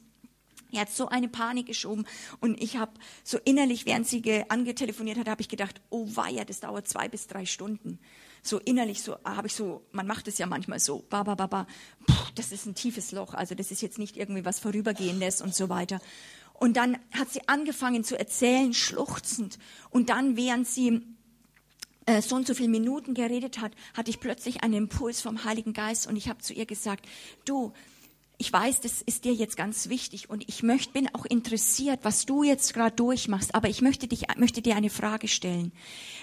Speaker 1: Er hat so eine Panik geschoben und ich habe so innerlich, während sie angetelefoniert hat, habe ich gedacht, oh weia, das dauert zwei bis drei Stunden. So innerlich so habe ich so, man macht es ja manchmal so, ba ba ba ba, das ist ein tiefes Loch, also das ist jetzt nicht irgendwie was vorübergehendes und so weiter. Und dann hat sie angefangen zu erzählen, schluchzend. Und dann, während sie äh, so und so viele Minuten geredet hat, hatte ich plötzlich einen Impuls vom Heiligen Geist und ich habe zu ihr gesagt, du, ich weiß, das ist dir jetzt ganz wichtig und ich möchte, bin auch interessiert, was du jetzt gerade durchmachst, aber ich möchte dich, möchte dir eine Frage stellen.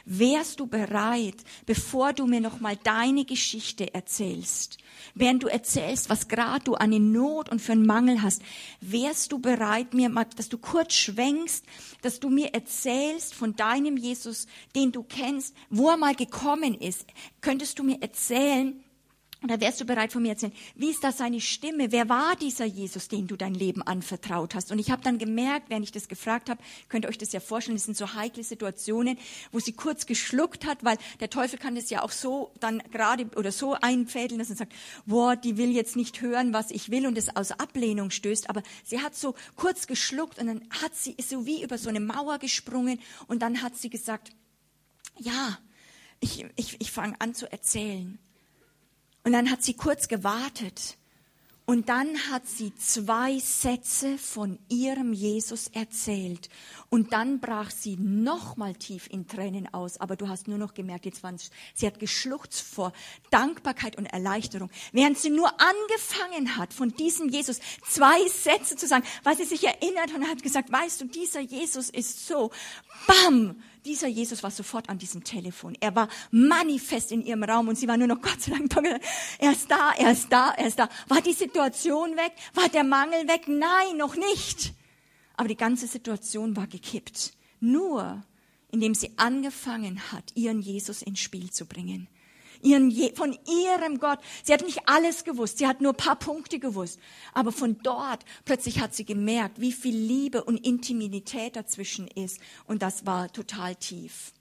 Speaker 1: Wärst du bereit, bevor du mir nochmal deine Geschichte erzählst, während du erzählst, was gerade du an Not und für einen Mangel hast, wärst du bereit, mir mal, dass du kurz schwenkst, dass du mir erzählst von deinem Jesus, den du kennst, wo er mal gekommen ist? Könntest du mir erzählen, oder wärst du bereit von mir erzählen, wie ist das seine Stimme? Wer war dieser Jesus, den du dein Leben anvertraut hast? Und ich habe dann gemerkt, während ich das gefragt habe, könnt ihr euch das ja vorstellen, das sind so heikle Situationen, wo sie kurz geschluckt hat, weil der Teufel kann das ja auch so dann gerade oder so einfädeln, dass er sagt, boah, die will jetzt nicht hören, was ich will und es aus Ablehnung stößt. Aber sie hat so kurz geschluckt und dann hat sie so wie über so eine Mauer gesprungen und dann hat sie gesagt, ja, ich, ich, ich fange an zu erzählen. Und dann hat sie kurz gewartet. Und dann hat sie zwei Sätze von ihrem Jesus erzählt. Und dann brach sie nochmal tief in Tränen aus. Aber du hast nur noch gemerkt, jetzt waren sie hat geschluchzt vor Dankbarkeit und Erleichterung. Während sie nur angefangen hat, von diesem Jesus zwei Sätze zu sagen, weil sie sich erinnert und hat gesagt, weißt du, dieser Jesus ist so, bam, dieser Jesus war sofort an diesem Telefon. Er war manifest in ihrem Raum und sie war nur noch Gott sei Dank, er ist da, er ist da, er ist da. War die Situation weg? War der Mangel weg? Nein, noch nicht. Aber die ganze Situation war gekippt. Nur indem sie angefangen hat, ihren Jesus ins Spiel zu bringen ihren, von ihrem Gott. Sie hat nicht alles gewusst, sie hat nur paar Punkte gewusst. Aber von dort plötzlich hat sie gemerkt, wie viel Liebe und Intimität dazwischen ist. Und das war total tief.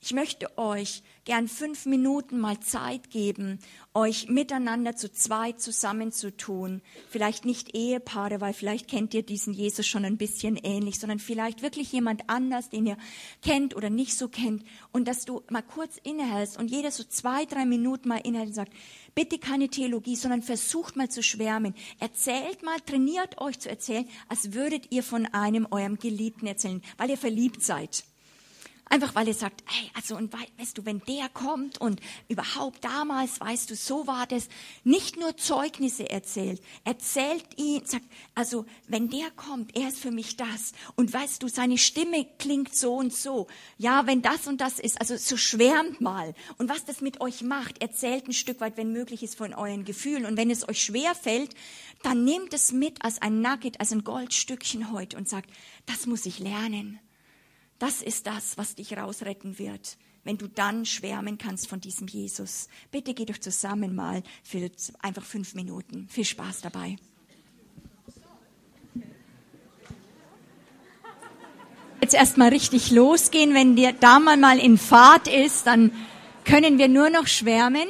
Speaker 1: Ich möchte euch gern fünf Minuten mal Zeit geben, euch miteinander zu zweit zusammenzutun. Vielleicht nicht Ehepaare, weil vielleicht kennt ihr diesen Jesus schon ein bisschen ähnlich, sondern vielleicht wirklich jemand anders, den ihr kennt oder nicht so kennt. Und dass du mal kurz innehältst und jeder so zwei, drei Minuten mal innehält und sagt, bitte keine Theologie, sondern versucht mal zu schwärmen. Erzählt mal, trainiert euch zu erzählen, als würdet ihr von einem eurem Geliebten erzählen, weil ihr verliebt seid. Einfach weil er sagt, hey, also und weißt du, wenn der kommt und überhaupt damals, weißt du, so war das, nicht nur Zeugnisse erzählt, erzählt ihn, sagt, also wenn der kommt, er ist für mich das und weißt du, seine Stimme klingt so und so. Ja, wenn das und das ist, also so schwärmt mal und was das mit euch macht, erzählt ein Stück weit, wenn möglich ist, von euren Gefühlen und wenn es euch schwer fällt, dann nehmt es mit als ein Nugget, als ein Goldstückchen heute und sagt, das muss ich lernen. Das ist das, was dich rausretten wird, wenn du dann schwärmen kannst von diesem Jesus. Bitte geh doch zusammen mal für einfach fünf Minuten. Viel Spaß dabei. Jetzt erstmal richtig losgehen. Wenn der da mal in Fahrt ist, dann können wir nur noch schwärmen.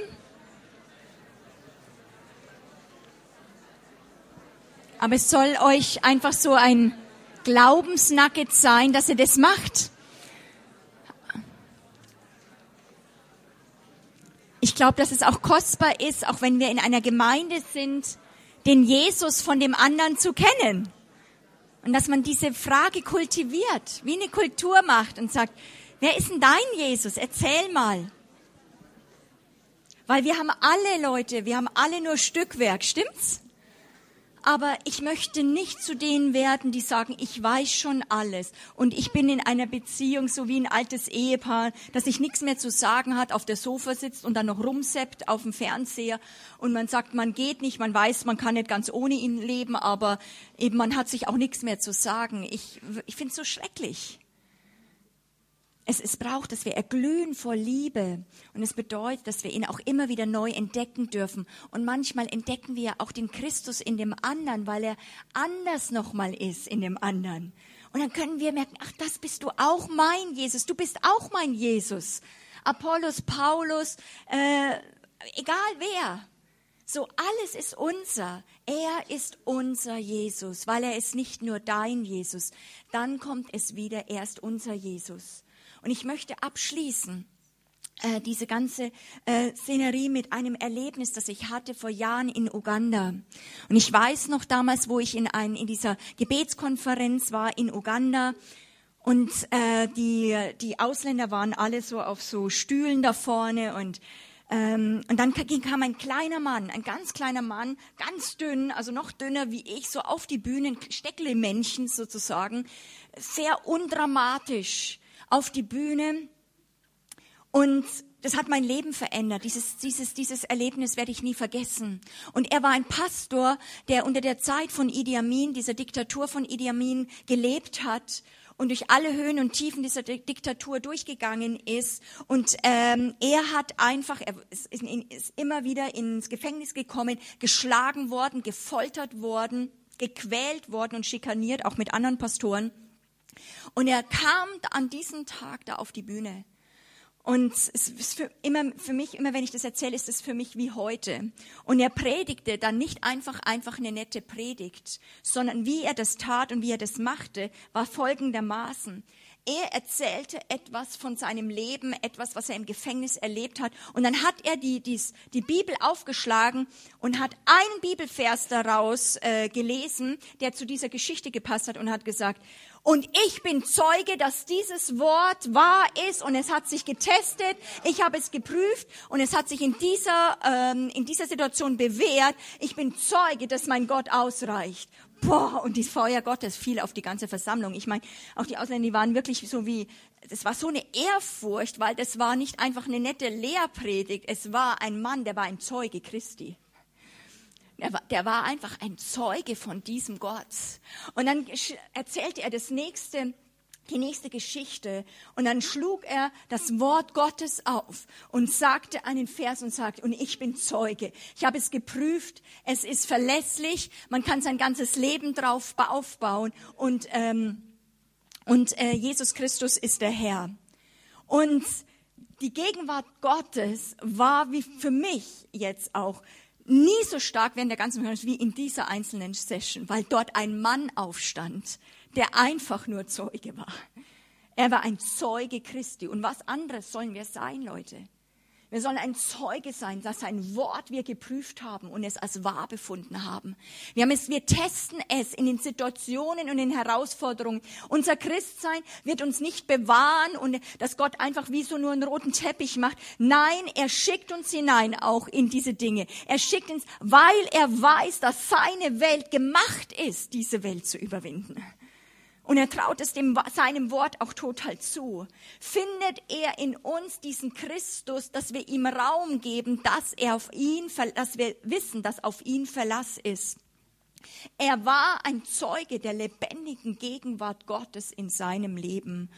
Speaker 1: Aber es soll euch einfach so ein Glaubensnugget sein, dass er das macht. Ich glaube, dass es auch kostbar ist, auch wenn wir in einer Gemeinde sind, den Jesus von dem anderen zu kennen. Und dass man diese Frage kultiviert, wie eine Kultur macht und sagt, wer ist denn dein Jesus? Erzähl mal. Weil wir haben alle Leute, wir haben alle nur Stückwerk, stimmt's? Aber ich möchte nicht zu denen werden, die sagen, ich weiß schon alles und ich bin in einer Beziehung so wie ein altes Ehepaar, das sich nichts mehr zu sagen hat, auf der Sofa sitzt und dann noch rumseppt auf dem Fernseher und man sagt, man geht nicht, man weiß, man kann nicht ganz ohne ihn leben, aber eben man hat sich auch nichts mehr zu sagen. Ich, ich finde es so schrecklich. Es, es braucht, dass wir erglühen vor Liebe. Und es bedeutet, dass wir ihn auch immer wieder neu entdecken dürfen. Und manchmal entdecken wir auch den Christus in dem anderen, weil er anders nochmal ist in dem anderen. Und dann können wir merken, ach, das bist du auch mein Jesus. Du bist auch mein Jesus. Apollos, Paulus, äh, egal wer. So alles ist unser. Er ist unser Jesus, weil er ist nicht nur dein Jesus. Dann kommt es wieder, er ist unser Jesus. Und ich möchte abschließen äh, diese ganze äh, Szenerie mit einem Erlebnis, das ich hatte vor Jahren in Uganda. Und ich weiß noch damals, wo ich in, ein, in dieser Gebetskonferenz war in Uganda. Und äh, die, die Ausländer waren alle so auf so Stühlen da vorne und Ähm, und dann kam ein kleiner Mann, ein ganz kleiner Mann, ganz dünn, also noch dünner wie ich, so auf die Bühne, ein Steckle-Männchen sozusagen, sehr undramatisch auf die Bühne. Und das hat mein Leben verändert. Dieses, dieses, dieses Erlebnis werde ich nie vergessen. Und er war ein Pastor, der unter der Zeit von Idi Amin, dieser Diktatur von Idi Amin, gelebt hat und durch alle Höhen und Tiefen dieser Diktatur durchgegangen ist. Und ähm, er hat einfach, er ist, ist immer wieder ins Gefängnis gekommen, geschlagen worden, gefoltert worden, gequält worden und schikaniert, auch mit anderen Pastoren. Und er kam an diesem Tag da auf die Bühne. Und es ist für, immer, für mich, immer wenn ich das erzähle, ist es für mich wie heute. Und er predigte dann nicht einfach, einfach eine nette Predigt, sondern wie er das tat und wie er das machte, war folgendermaßen. Er erzählte etwas von seinem Leben, etwas, was er im Gefängnis erlebt hat. Und dann hat er die, die, die Bibel aufgeschlagen und hat einen Bibelvers daraus äh, gelesen, der zu dieser Geschichte gepasst hat und hat gesagt, und ich bin Zeuge, dass dieses Wort wahr ist und es hat sich getestet. Ich habe es geprüft und es hat sich in dieser, ähm, in dieser Situation bewährt. Ich bin Zeuge, dass mein Gott ausreicht. Boah, und das Feuer Gottes fiel auf die ganze Versammlung. Ich meine, auch die Ausländer, die waren wirklich so wie, das war so eine Ehrfurcht, weil das war nicht einfach eine nette Lehrpredigt. Es war ein Mann, der war ein Zeuge Christi. Der war, der war einfach ein Zeuge von diesem Gott. Und dann erzählte er das nächste, die nächste Geschichte. Und dann schlug er das Wort Gottes auf und sagte einen Vers und sagte, und ich bin Zeuge. Ich habe es geprüft. Es ist verlässlich. Man kann sein ganzes Leben drauf aufbauen. Und, ähm, und äh, Jesus Christus ist der Herr. Und die Gegenwart Gottes war wie für mich jetzt auch nie so stark während der ganzen Konferenz wie in dieser einzelnen Session, weil dort ein Mann aufstand, der einfach nur Zeuge war. Er war ein Zeuge Christi. Und was anderes sollen wir sein, Leute? Wir sollen ein Zeuge sein, dass sein Wort wir geprüft haben und es als wahr befunden haben. Wir haben es, wir testen es in den Situationen und in Herausforderungen. Unser Christsein wird uns nicht bewahren und dass Gott einfach wie so nur einen roten Teppich macht. Nein, er schickt uns hinein auch in diese Dinge. Er schickt uns, weil er weiß, dass seine Welt gemacht ist, diese Welt zu überwinden. Und er traut es dem, seinem Wort auch total zu. Findet er in uns diesen Christus, dass wir ihm Raum geben, dass er auf ihn, dass wir wissen, dass auf ihn Verlass ist. Er war ein Zeuge der lebendigen Gegenwart Gottes in seinem Leben.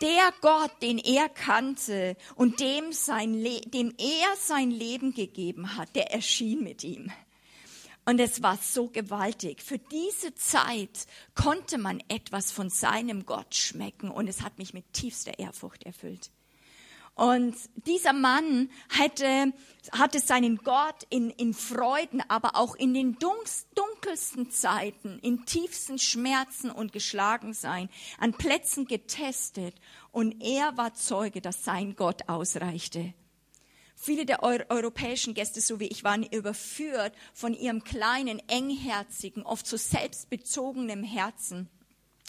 Speaker 1: Der Gott, den er kannte und dem, sein dem er sein Leben gegeben hat, der erschien mit ihm. Und es war so gewaltig. Für diese Zeit konnte man etwas von seinem Gott schmecken und es hat mich mit tiefster Ehrfurcht erfüllt. Und dieser Mann hatte, hatte seinen Gott in, in Freuden, aber auch in den dunkelsten Zeiten, in tiefsten Schmerzen und Geschlagensein, an Plätzen getestet. Und er war Zeuge, dass sein Gott ausreichte. Viele der europäischen Gäste, so wie ich, waren überführt von ihrem kleinen, engherzigen, oft so selbstbezogenen Herzen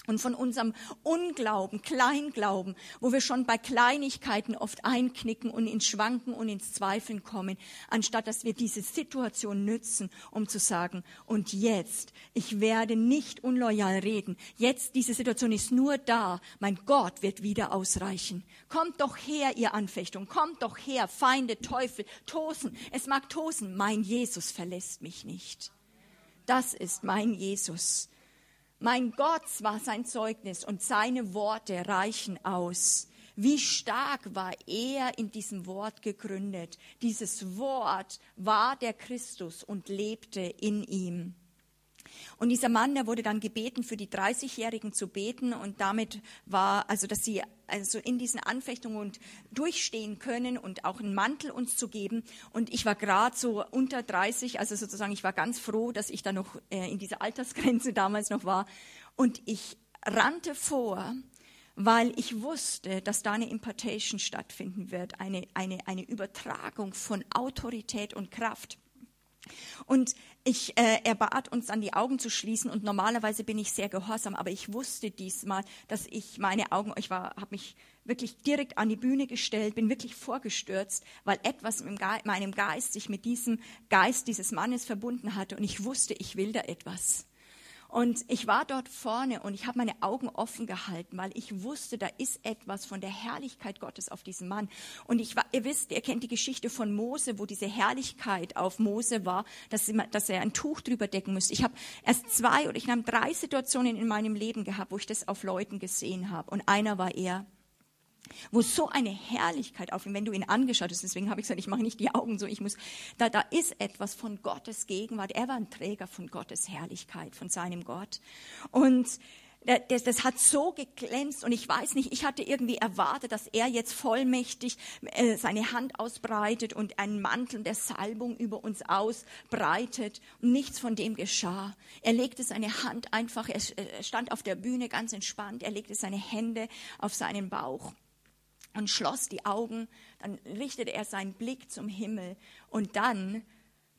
Speaker 1: und von unserem Unglauben, Kleinglauben, wo wir schon bei Kleinigkeiten oft einknicken und ins Schwanken und ins Zweifeln kommen, anstatt dass wir diese Situation nützen, um zu sagen, und jetzt, ich werde nicht unloyal reden. Jetzt, diese Situation ist nur da. Mein Gott wird wieder ausreichen. Kommt doch her, ihr Anfechtung. Kommt doch her, Feinde, Teufel, Tosen. Es mag tosen. Mein Jesus verlässt mich nicht. Das ist mein Jesus. Mein Gott war sein Zeugnis und seine Worte reichen aus. Wie stark war er in diesem Wort gegründet. Dieses Wort war der Christus und lebte in ihm. Und dieser Mann, der wurde dann gebeten, für die 30-Jährigen zu beten und damit war, also dass sie also in diesen Anfechtungen und durchstehen können und auch einen Mantel uns zu geben. Und ich war gerade so unter 30, also sozusagen, ich war ganz froh, dass ich da noch äh, in dieser Altersgrenze damals noch war. Und ich rannte vor, weil ich wusste, dass da eine Impartation stattfinden wird, eine, eine, eine Übertragung von Autorität und Kraft. Und ich, äh, er bat uns dann die Augen zu schließen und normalerweise bin ich sehr gehorsam, aber ich wusste diesmal, dass ich meine Augen, ich war, habe mich wirklich direkt an die Bühne gestellt, bin wirklich vorgestürzt, weil etwas in meinem Geist sich mit diesem Geist dieses Mannes verbunden hatte und ich wusste, ich will da etwas. Und ich war dort vorne und ich habe meine Augen offen gehalten, weil ich wusste, da ist etwas von der Herrlichkeit Gottes auf diesem Mann. Und ich war, ihr wisst, ihr kennt die Geschichte von Mose, wo diese Herrlichkeit auf Mose war, dass, dass er ein Tuch drüber decken müsste. Ich habe erst zwei oder ich nahm drei Situationen in meinem Leben gehabt, wo ich das auf Leuten gesehen habe. Und einer war er wo so eine Herrlichkeit auf ihm, wenn du ihn angeschaut hast, deswegen habe ich gesagt, ich mache nicht die Augen so, ich muss, da, da ist etwas von Gottes Gegenwart. Er war ein Träger von Gottes Herrlichkeit, von seinem Gott. Und das, das hat so geglänzt und ich weiß nicht, ich hatte irgendwie erwartet, dass er jetzt vollmächtig äh, seine Hand ausbreitet und einen Mantel der Salbung über uns ausbreitet. Und nichts von dem geschah. Er legte seine Hand einfach, er stand auf der Bühne ganz entspannt, er legte seine Hände auf seinen Bauch und schloss die Augen, dann richtete er seinen Blick zum Himmel und dann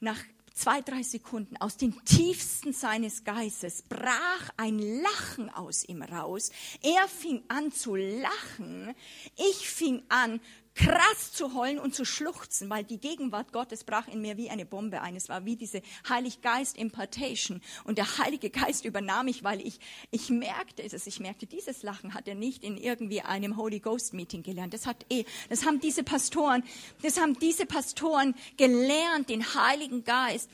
Speaker 1: nach zwei, drei Sekunden aus dem tiefsten seines Geistes brach ein Lachen aus ihm raus. Er fing an zu lachen. Ich fing an krass zu heulen und zu schluchzen, weil die Gegenwart Gottes brach in mir wie eine Bombe ein. Es war wie diese Heilig Geist Impartation und der Heilige Geist übernahm mich, weil ich, ich merkte es, ich merkte, dieses Lachen hat er nicht in irgendwie einem Holy Ghost Meeting gelernt. Das hat eh, das haben diese Pastoren, das haben diese Pastoren gelernt, den Heiligen Geist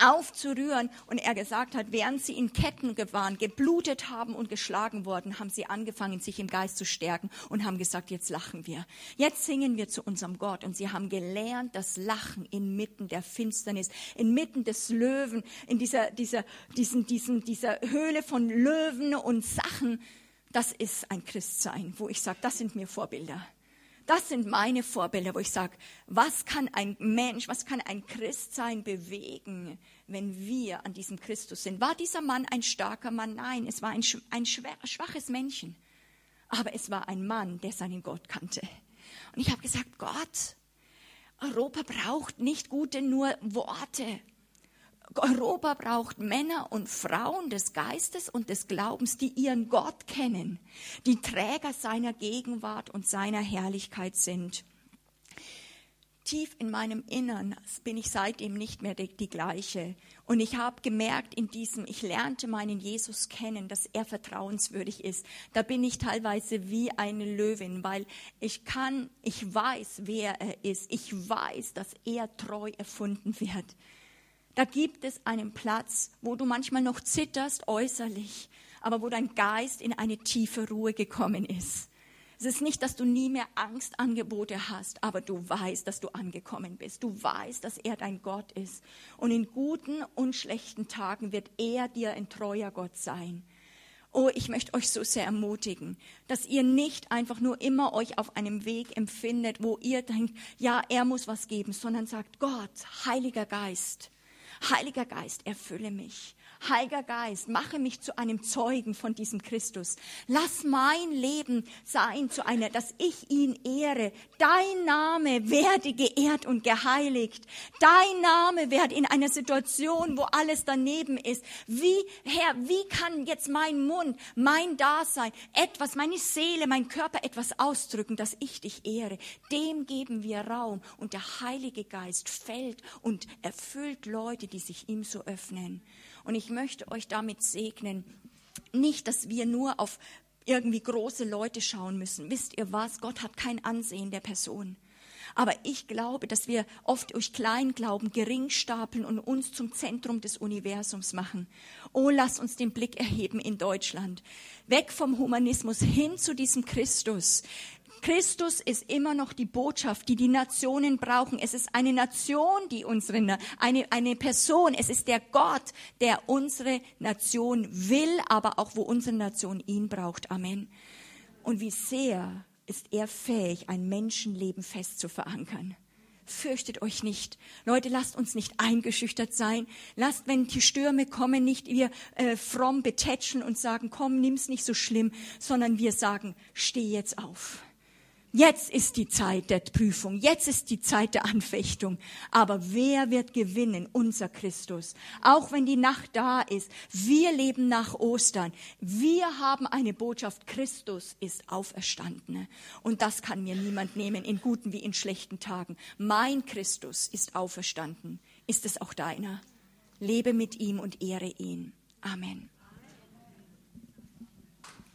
Speaker 1: aufzurühren. Und er gesagt hat, während sie in Ketten waren, geblutet haben und geschlagen worden, haben sie angefangen, sich im Geist zu stärken und haben gesagt, jetzt lachen wir. Jetzt singen wir zu unserem Gott. Und sie haben gelernt, das Lachen inmitten der Finsternis, inmitten des Löwen, in dieser, dieser, diesen, diesen, dieser Höhle von Löwen und Sachen. Das ist ein Christsein, wo ich sage, das sind mir Vorbilder. Das sind meine Vorbilder, wo ich sage, was kann ein Mensch, was kann ein Christsein bewegen, wenn wir an diesem Christus sind? War dieser Mann ein starker Mann? Nein, es war ein, ein schwaches Männchen. Aber es war ein Mann, der seinen Gott kannte. Und ich habe gesagt, Gott, Europa braucht nicht gute nur Worte, Europa braucht Männer und Frauen des Geistes und des Glaubens, die ihren Gott kennen, die Träger seiner Gegenwart und seiner Herrlichkeit sind. Tief in meinem Innern bin ich seitdem nicht mehr die, die gleiche. Und ich habe gemerkt in diesem, ich lernte meinen Jesus kennen, dass er vertrauenswürdig ist. Da bin ich teilweise wie eine Löwin, weil ich kann, ich weiß, wer er ist. Ich weiß, dass er treu erfunden wird. Da gibt es einen Platz, wo du manchmal noch zitterst äußerlich, aber wo dein Geist in eine tiefe Ruhe gekommen ist. Es ist nicht, dass du nie mehr Angstangebote hast, aber du weißt, dass du angekommen bist. Du weißt, dass er dein Gott ist. Und in guten und schlechten Tagen wird er dir ein treuer Gott sein. Oh, ich möchte euch so sehr ermutigen, dass ihr nicht einfach nur immer euch auf einem Weg empfindet, wo ihr denkt, ja, er muss was geben, sondern sagt, Gott, Heiliger Geist, Heiliger Geist, erfülle mich. Heiliger Geist, mache mich zu einem Zeugen von diesem Christus. Lass mein Leben sein zu einer, dass ich ihn ehre. Dein Name werde geehrt und geheiligt. Dein Name werde in einer Situation, wo alles daneben ist. Wie, Herr, wie kann jetzt mein Mund, mein Dasein, etwas, meine Seele, mein Körper etwas ausdrücken, dass ich dich ehre? Dem geben wir Raum und der Heilige Geist fällt und erfüllt Leute, die sich ihm so öffnen. Und ich möchte euch damit segnen, nicht, dass wir nur auf irgendwie große Leute schauen müssen. Wisst ihr was? Gott hat kein Ansehen der Person. Aber ich glaube, dass wir oft durch Kleinglauben gering stapeln und uns zum Zentrum des Universums machen. Oh, lass uns den Blick erheben in Deutschland. Weg vom Humanismus hin zu diesem Christus, Christus ist immer noch die Botschaft, die die Nationen brauchen. Es ist eine Nation, die unsere, eine, eine Person. Es ist der Gott, der unsere Nation will, aber auch wo unsere Nation ihn braucht. Amen. Und wie sehr ist er fähig, ein Menschenleben fest zu verankern. Fürchtet euch nicht. Leute, lasst uns nicht eingeschüchtert sein. Lasst, wenn die Stürme kommen, nicht wir äh, fromm betätschen und sagen, komm, nimm's nicht so schlimm, sondern wir sagen, steh jetzt auf Jetzt ist die Zeit der Prüfung, jetzt ist die Zeit der Anfechtung. Aber wer wird gewinnen? Unser Christus. Auch wenn die Nacht da ist, wir leben nach Ostern. Wir haben eine Botschaft, Christus ist auferstanden. Und das kann mir niemand nehmen, in guten wie in schlechten Tagen. Mein Christus ist auferstanden. Ist es auch deiner? Lebe mit ihm und ehre ihn. Amen.